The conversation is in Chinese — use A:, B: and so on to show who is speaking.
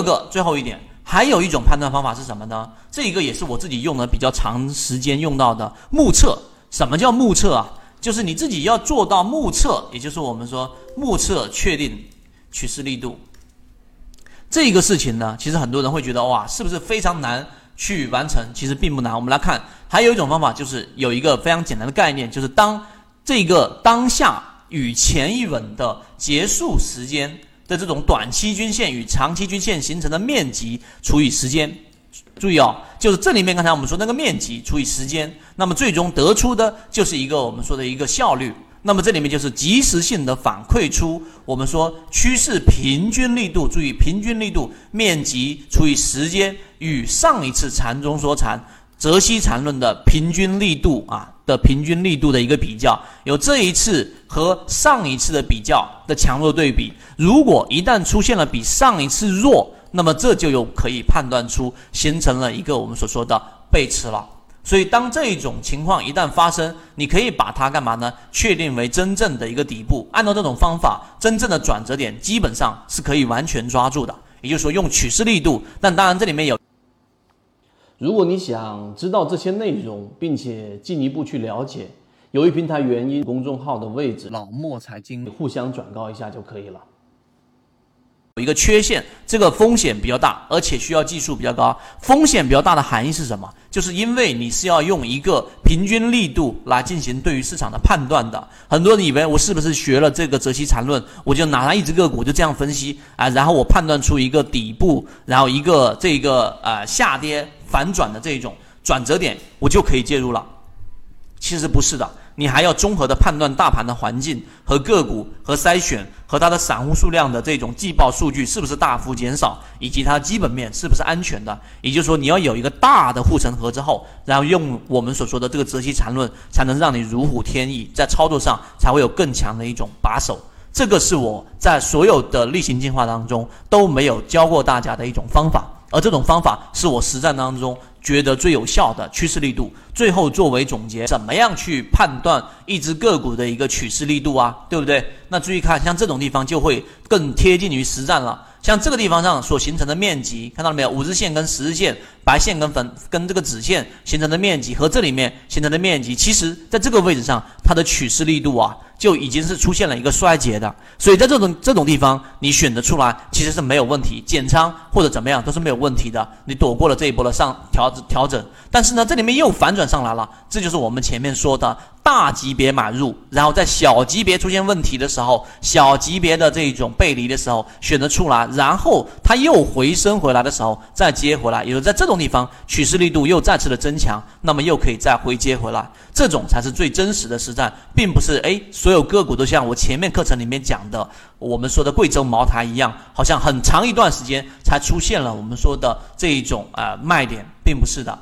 A: 这个最后一点，还有一种判断方法是什么呢？这一个也是我自己用的比较长时间用到的目测。什么叫目测啊？就是你自己要做到目测，也就是我们说目测确定趋势力度。这个事情呢，其实很多人会觉得哇，是不是非常难去完成？其实并不难。我们来看，还有一种方法，就是有一个非常简单的概念，就是当这个当下与前一轮的结束时间的这种短期均线与长期均线形成的面积除以时间。注意哦，就是这里面刚才我们说那个面积除以时间，那么最终得出的就是一个我们说的一个效率。那么这里面就是及时性的反馈出我们说趋势平均力度，注意平均力度面积除以时间与上一次缠中说缠泽西缠论的平均力度啊的平均力度的一个比较，有这一次和上一次的比较的强弱对比。如果一旦出现了比上一次弱，那么这就有可以判断出形成了一个我们所说的背驰了。所以，当这一种情况一旦发生，你可以把它干嘛呢？确定为真正的一个底部。按照这种方法，真正的转折点基本上是可以完全抓住的。也就是说，用趋势力度。但当然，这里面有，
B: 如果你想知道这些内容，并且进一步去了解，由于平台原因，公众号的位置
A: 老莫财经
B: 互相转告一下就可以了。
A: 有一个缺陷，这个风险比较大，而且需要技术比较高。风险比较大的含义是什么？就是因为你是要用一个平均力度来进行对于市场的判断的。很多人以为我是不是学了这个泽西缠论，我就拿它一只个股就这样分析啊，然后我判断出一个底部，然后一个这个呃下跌反转的这一种转折点，我就可以介入了。其实不是的。你还要综合的判断大盘的环境和个股和筛选和它的散户数量的这种季报数据是不是大幅减少，以及它基本面是不是安全的。也就是说，你要有一个大的护城河之后，然后用我们所说的这个择期缠论，才能让你如虎添翼，在操作上才会有更强的一种把手。这个是我在所有的例行进化当中都没有教过大家的一种方法，而这种方法是我实战当中。觉得最有效的趋势力度，最后作为总结，怎么样去判断一只个股的一个趋势力度啊？对不对？那注意看，像这种地方就会更贴近于实战了。像这个地方上所形成的面积，看到了没有？五日线跟十日线，白线跟粉跟这个紫线形成的面积和这里面形成的面积，其实在这个位置上，它的趋势力度啊，就已经是出现了一个衰竭的。所以在这种这种地方，你选择出来其实是没有问题，减仓或者怎么样都是没有问题的。你躲过了这一波的上调调整，但是呢，这里面又反转上来了，这就是我们前面说的。大级别买入，然后在小级别出现问题的时候，小级别的这种背离的时候选择出来，然后它又回升回来的时候再接回来，也就是在这种地方趋势力度又再次的增强，那么又可以再回接回来，这种才是最真实的实战，并不是诶所有个股都像我前面课程里面讲的，我们说的贵州茅台一样，好像很长一段时间才出现了我们说的这一种啊卖点，并不是的。